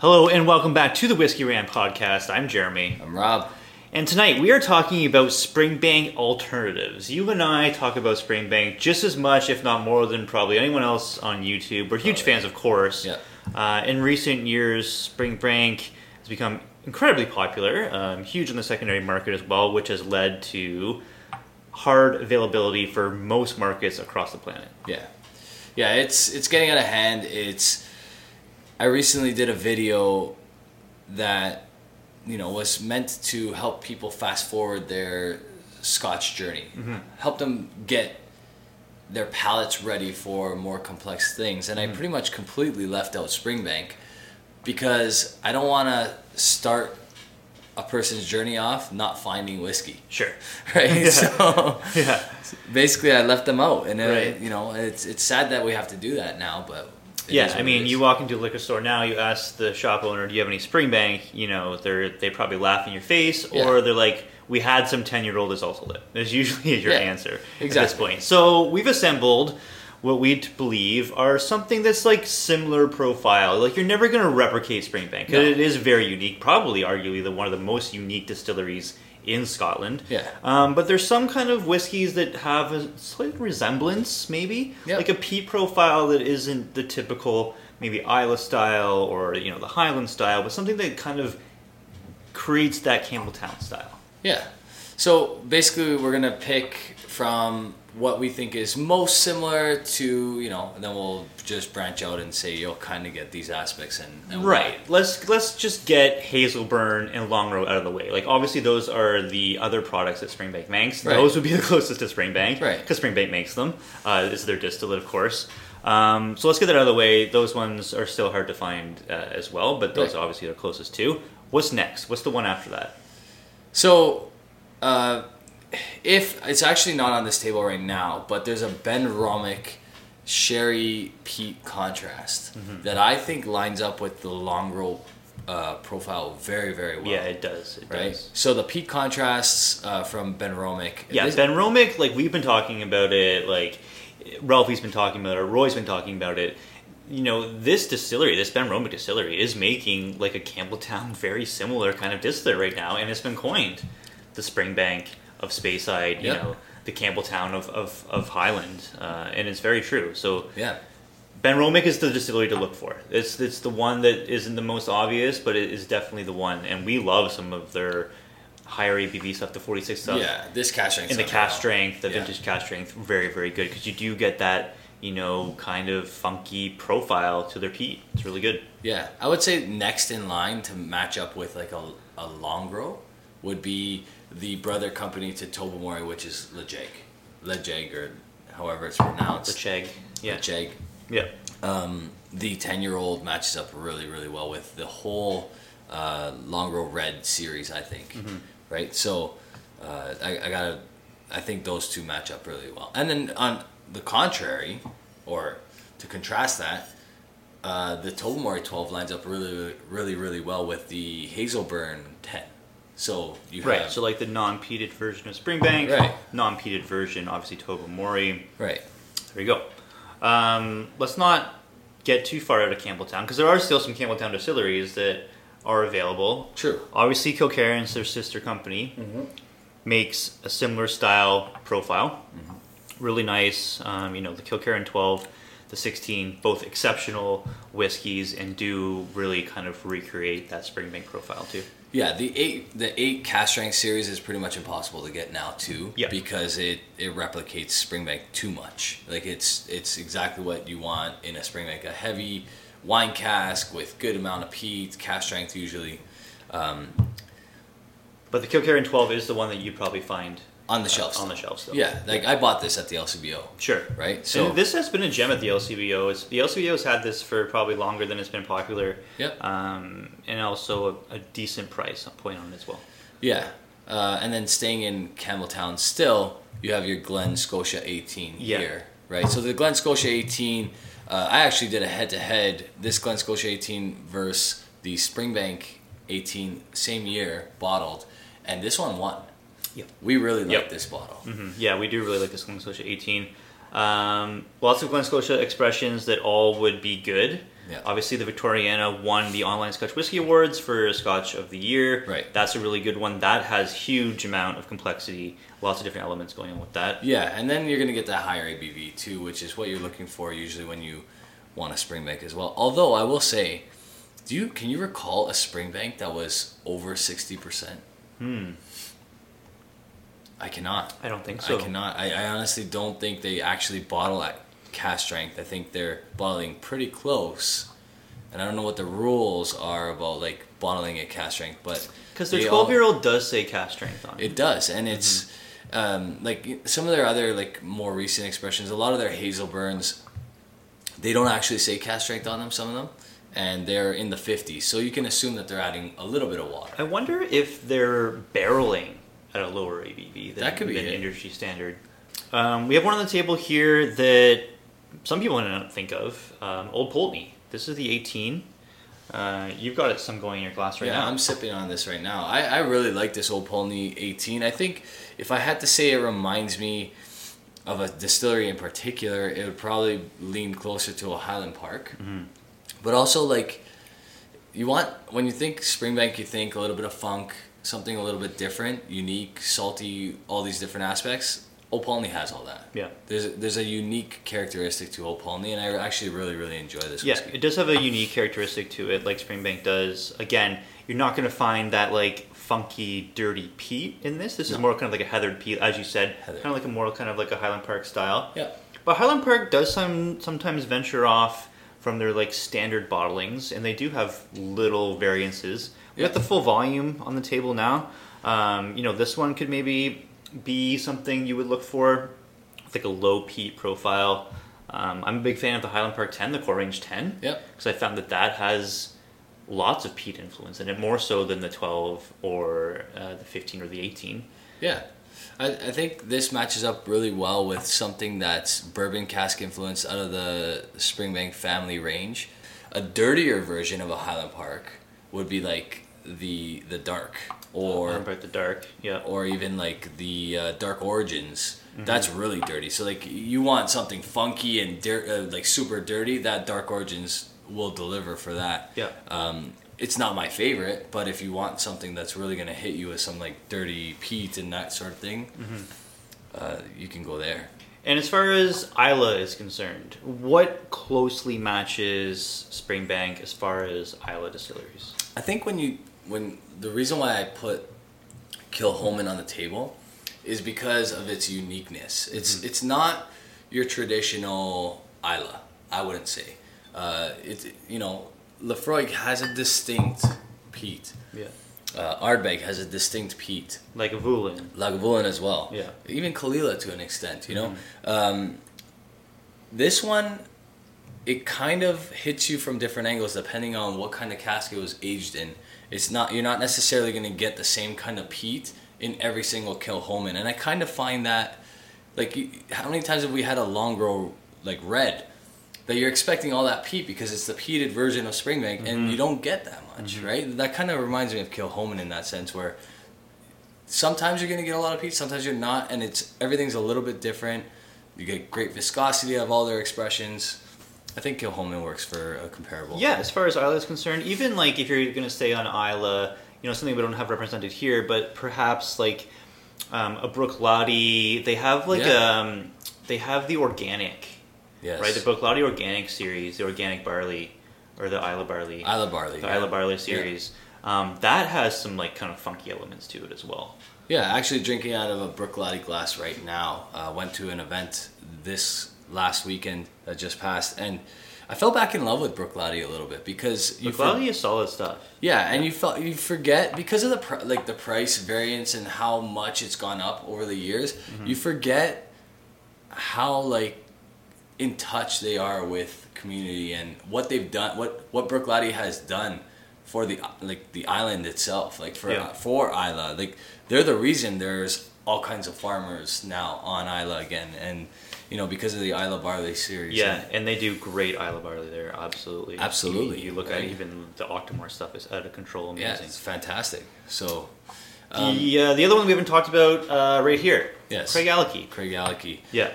Hello and welcome back to the Whiskey Rant podcast. I'm Jeremy. I'm Rob. And tonight we are talking about Springbank alternatives. You and I talk about Springbank just as much, if not more, than probably anyone else on YouTube. We're huge fans, of course. Yeah. Uh, in recent years, Springbank has become incredibly popular, um, huge in the secondary market as well, which has led to hard availability for most markets across the planet. Yeah. Yeah, it's it's getting out of hand. It's I recently did a video that you know was meant to help people fast forward their Scotch journey, help them get their palates ready for more complex things. And I pretty much completely left out Springbank because I don't want to start a person's journey off not finding whiskey. Sure. Right. So Yeah. basically, I left them out, and uh, Right. you know, it's it's sad that we have to do that now, but it Yeah, I mean, you walk into a liquor store now, you ask the shop owner, "Do you have any Springbank?" You know, they're they probably laugh in your face, or Yeah. they're like, "We had some ten year old is also lit." Is usually your Yeah, answer at this point. So we've assembled what we believe are something that's like similar profile. Like you're never going to replicate Springbank 'cause No. it is very unique, probably arguably the one of the most unique distilleries in Scotland. Yeah. Um, but there's some kind of whiskeys that have a slight resemblance, maybe Yep. like a peat profile that isn't the typical maybe Islay style or you know the Highland style, but something that kind of creates that Campbeltown style. yeah. So basically, we're gonna pick from what we think is most similar to you know, and then we'll just branch out and say you'll kind of get these aspects and, and. Right. Let's let's just get Hazelburn and Longrow out of the way. Like obviously those are the other products that Springbank makes. Right. Those would be the closest to Springbank, Right. Because Springbank makes them. Uh, it's their distillate, of course. Um, so let's get that out of the way. Those ones are still hard to find uh, as well, but those Right. obviously are closest to. What's next? What's the one after that? So, uh, if it's actually not on this table right now, but there's a Benromach sherry peat contrast Mm-hmm. that I think lines up with the Longrow uh, profile very, very well. yeah, it does. It right. does. So the peat contrasts uh, from Benromach. Yeah, this- Benromach, like we've been talking about it, like Ralphie's been talking about it, Roy's been talking about it. You know, this distillery, this Benromach distillery, is making like a Campbeltown very similar kind of distiller right now, and it's been coined the Springbank of Speyside, you Yep. know, the Campbeltown of, of, of Highland, uh, and it's very true. So Yeah. Benromach is the distillery to look for. It's it's the one that isn't the most obvious, but it is definitely the one, and we love some of their higher ABV stuff, the 46 stuff Yeah. This cask strength. in the cask strength, the Yeah. vintage cask strength, very very good because you do get that you know kind of funky profile to their peat. It's really good. Yeah, I would say next in line to match up with like a, a Longrow would be the brother company to Tobermory, which is Ledaig. Ledaig, or however it's pronounced. The yeah, Ledaig. yeah, Um, the 10 year old matches up really, really well with the whole uh, Longrow Red series, I think. Mm-hmm. Right? So uh, I, I gotta, I think those two match up really well. And then on the contrary, or to contrast that, uh, the Tobermory 12 lines up really, really, really well with the Hazelburn 10. So you right. have. So like the non-peated version of Springbank, Right. non-peated version, obviously Tobermory. right. There you go. Um, let's not get too far out of Campbeltown because there are still some Campbeltown distilleries that are available. True. Obviously, Kilkerran's their sister company makes a similar style profile. Really nice. Um, you know, the Kilkerran 12, the 16, both exceptional whiskeys and do really kind of recreate that Springbank profile too. Yeah, the eight the eight cask strength series is pretty much impossible to get now too. Yeah. Because it, it replicates Springbank too much. Like it's it's exactly what you want in a Springbank, a heavy wine cask with good amount of peat, cask strength usually, um, But the Kilkerran 12 is the one that you'd probably find on the shelves. on the shelves though. Yeah, like I bought this at the LCBO, Sure. right? So So this has been a gem at the LCBO. It's, the LCBO has had this for probably longer than it's been popular. Yep. Um, and also a, a decent price point on it as well. yeah, uh, and then staying in Campbeltown still, you have your Glen Scotia 18 Yeah. here, right? So the Glen Scotia 18, uh, I actually did a head to head. This Glen Scotia 18 versus the Springbank 18, same year, bottled, and this one won. Yep. We really like Yep. this bottle. Mhm. Yeah, we do really like this Glen Scotia 18. Um, lots of Glen Scotia expressions that all would be good. Yeah. Obviously, the Victoriana won the online Scotch Whiskey Awards for Scotch of the Year. Right. That's a really good one. That has huge amount of complexity, lots of different elements going on with that. Yeah, and then you're gonna get that higher ABV too, which is what you're looking for usually when you want a Springbank as well. Although I will say, do you can you recall a Springbank that was over sixty percent? Hmm. I cannot. I don't think so. I cannot. I, I honestly don't think they actually bottle at cask strength. I think they're bottling pretty close, and I don't know what the rules are about like bottling at cask strength, but Because their they all- 12 year old does say cask strength on it. it does, and it's Mm-hmm. um, like some of their other like more recent expressions. A lot of their Hazelburns, they don't actually say cask strength on them. Some of them, and they're in the fifties, so you can assume that they're adding a little bit of water. I wonder if they're barreling at a lower ABV than, That could be than industry standard. Um, we have one on the table here that some people not think of. Um, Old Pulteney. This is the 18. Uh, you've got it some going in your glass right now. yeah, now. I'm sipping on this right now. I, I really like this Old Pulteney 18. I think if I had to say it reminds me of a distillery in particular, it would probably lean closer to a Highland Park. Mm-hmm. But also, like, you want, when you think Springbank, you think a little bit of funk, something a little bit different, unique, salty, all these different aspects. Old Pulteney has all that. Yeah. There's, there's a unique characteristic to Old Pulteney, and I actually really, really enjoy this Yeah, whiskey. it does have a unique characteristic to it, like Springbank does. Again, you're not going to find that like funky, dirty peat in this. This is more kind of like a heathered peat, as you said, Heather. kind of like a more kind of like a Highland Park style. Yeah. But Highland Park does some sometimes venture off from their like standard bottlings, and they do have little variances. We got the full volume on the table now. Um, you know, this one could maybe be something you would look for with like a low peat profile. Um, I'm a big fan of the Highland Park 10, the Core Range 10, Yep. because I found that that has lots of peat influence in it, more so than the 12 or uh, the 15 or the 18. Yeah. I, I think this matches up really well with something that's bourbon cask influenced out of the Springbank family range. A dirtier version of a Highland Park would be like the the dark or about the dark, yeah. or even like the uh, dark origins. Mm-hmm. That's really dirty. So like you want something funky and dir- uh, like super dirty. That dark origins will deliver for that. Yeah. Um, it's not my favorite, but if you want something that's really gonna hit you with some like dirty peat and that sort of thing, Mm-hmm. uh, you can go there. And as far as Islay is concerned, what closely matches Springbank as far as Islay distilleries? I think when you when the reason why I put Kilchoman on the table is because of its uniqueness. It's it's not your traditional Islay. I wouldn't say. Uh, it's you know Laphroaig has a distinct peat. Yeah. Uh, Ardbeg has a distinct peat. Like a Vulin. Lagavulin as well. Yeah. Even Caol Ila to an extent, you know. Um, this one, it kind of hits you from different angles depending on what kind of cask it was aged in. It's not you're not necessarily going to get the same kind of peat in every single Kilchoman, and I kind of find that, like, how many times have we had a Longrow like red? That you're expecting all that peat because it's the peated version of Springbank, and you don't get that much, right? That kind of reminds me of Kilchoman in that sense, where sometimes you're gonna get a lot of peat, sometimes you're not, and it's everything's a little bit different. You get great viscosity of all their expressions. I think Kilchoman works for a comparable. Yeah, as far as Islay is concerned, even like if you're going to stay on Islay, you know, something we don't have represented here, but perhaps like um, a Bruichladdich, they have like Yeah. um, they have the organic, Yes. right? The Laddie organic series, the organic barley, or the Islay barley, Islay barley. the yeah. Islay barley series. Um, that has some like kind of funky elements to it as well. Yeah, actually drinking out of a Bruichladdich glass right now. Uh, went to an event this last weekend that just passed, and I fell back in love with Bruichladdich a little bit because you Brook for- is solid stuff. Yeah, and you felt you forget because of the pr- like the price variance and how much it's gone up over the years. You forget how like in touch they are with community and what they've done, what what Bruichladdich has done for the like the island itself, like for Yeah. for Islay. Like they're the reason there's all kinds of farmers now on Islay again, and you know because of the Islay Barley series. Yeah, and- and they do great Islay barley there. Absolutely, Absolutely, You, you look right. at even the Octomore stuff is out of control. Amazing. yeah, it's fantastic. So. um, the uh, the other one we haven't talked about uh, right here. Yes. Craigellachie. Craig Alickey. Yeah,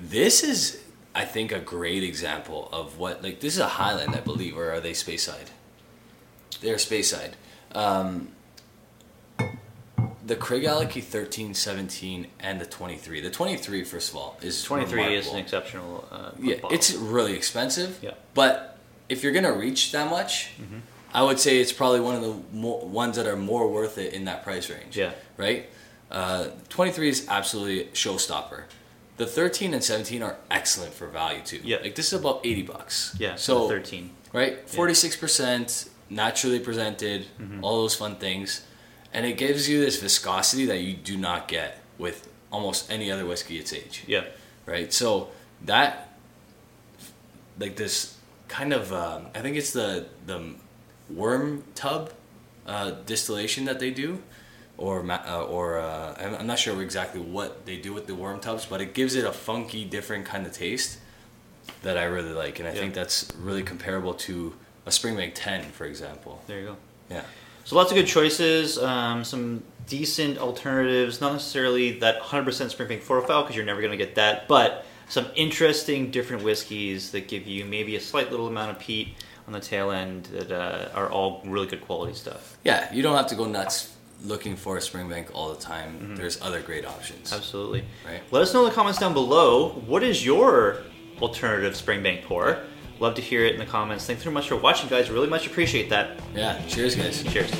This is I think a great example of what like this is a Highland, I believe, or are they Speyside? They're Speyside. Um, the Craigellachie 13, 17, and the 23. The 23, first of all, is 23 is an exceptional. Uh, Yeah, bottle. it's really expensive. Yeah. But if you're gonna reach that much, Mm-hmm. I would say it's probably one of the more, ones that are more worth it in that price range. Yeah. Right. Uh, 23 is absolutely showstopper. The 13 and 17 are excellent for value too. Yeah. Like this is about 80 bucks. yeah. So the 13. right, 46 percent naturally presented, Mm-hmm. all those fun things, and it gives you this viscosity that you do not get with almost any other whiskey its age Yeah. right? So that, like this kind of, um, I think it's the the worm tub uh, distillation that they do, or uh, or uh, I'm, not sure exactly what they do with the worm tubs, but it gives it a funky, different kind of taste that I really like, and I Yeah. think that's really comparable to a Springbank Ten, for example. There you go. Yeah. So lots of good choices, um, some decent alternatives. Not necessarily that 100% Springbank profile because you're never going to get that, but some interesting different whiskeys that give you maybe a slight little amount of peat on the tail end that uh, are all really good quality stuff. Yeah, you don't have to go nuts looking for a Springbank all the time. Mm-hmm. There's other great options. Absolutely. Right. Let us know in the comments down below. What is your alternative Springbank pour? Love to hear it in the comments. Thanks very much for watching, guys. Really much appreciate that. Yeah, cheers, guys. Cheers.